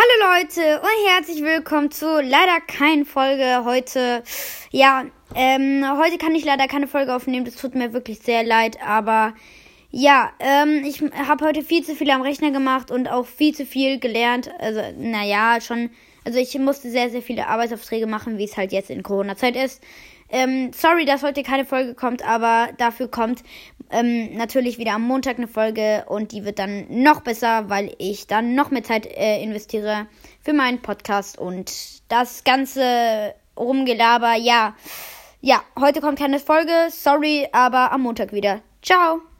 Hallo Leute und herzlich willkommen zu leider kein Folge heute. Ja, ähm, heute kann ich leider keine Folge aufnehmen. Das tut mir wirklich sehr leid, aber ja, ähm, ich habe heute viel zu viel am Rechner gemacht und auch viel zu viel gelernt. Also, naja, schon. Also ich musste sehr, sehr viele Arbeitsaufträge machen, wie es halt jetzt in Corona-Zeit ist. Ähm, sorry, dass heute keine Folge kommt, aber dafür kommt ähm, natürlich wieder am Montag eine Folge und die wird dann noch besser, weil ich dann noch mehr Zeit äh, investiere für meinen Podcast und das ganze Rumgelaber. Ja, ja, heute kommt keine Folge, sorry, aber am Montag wieder. Ciao.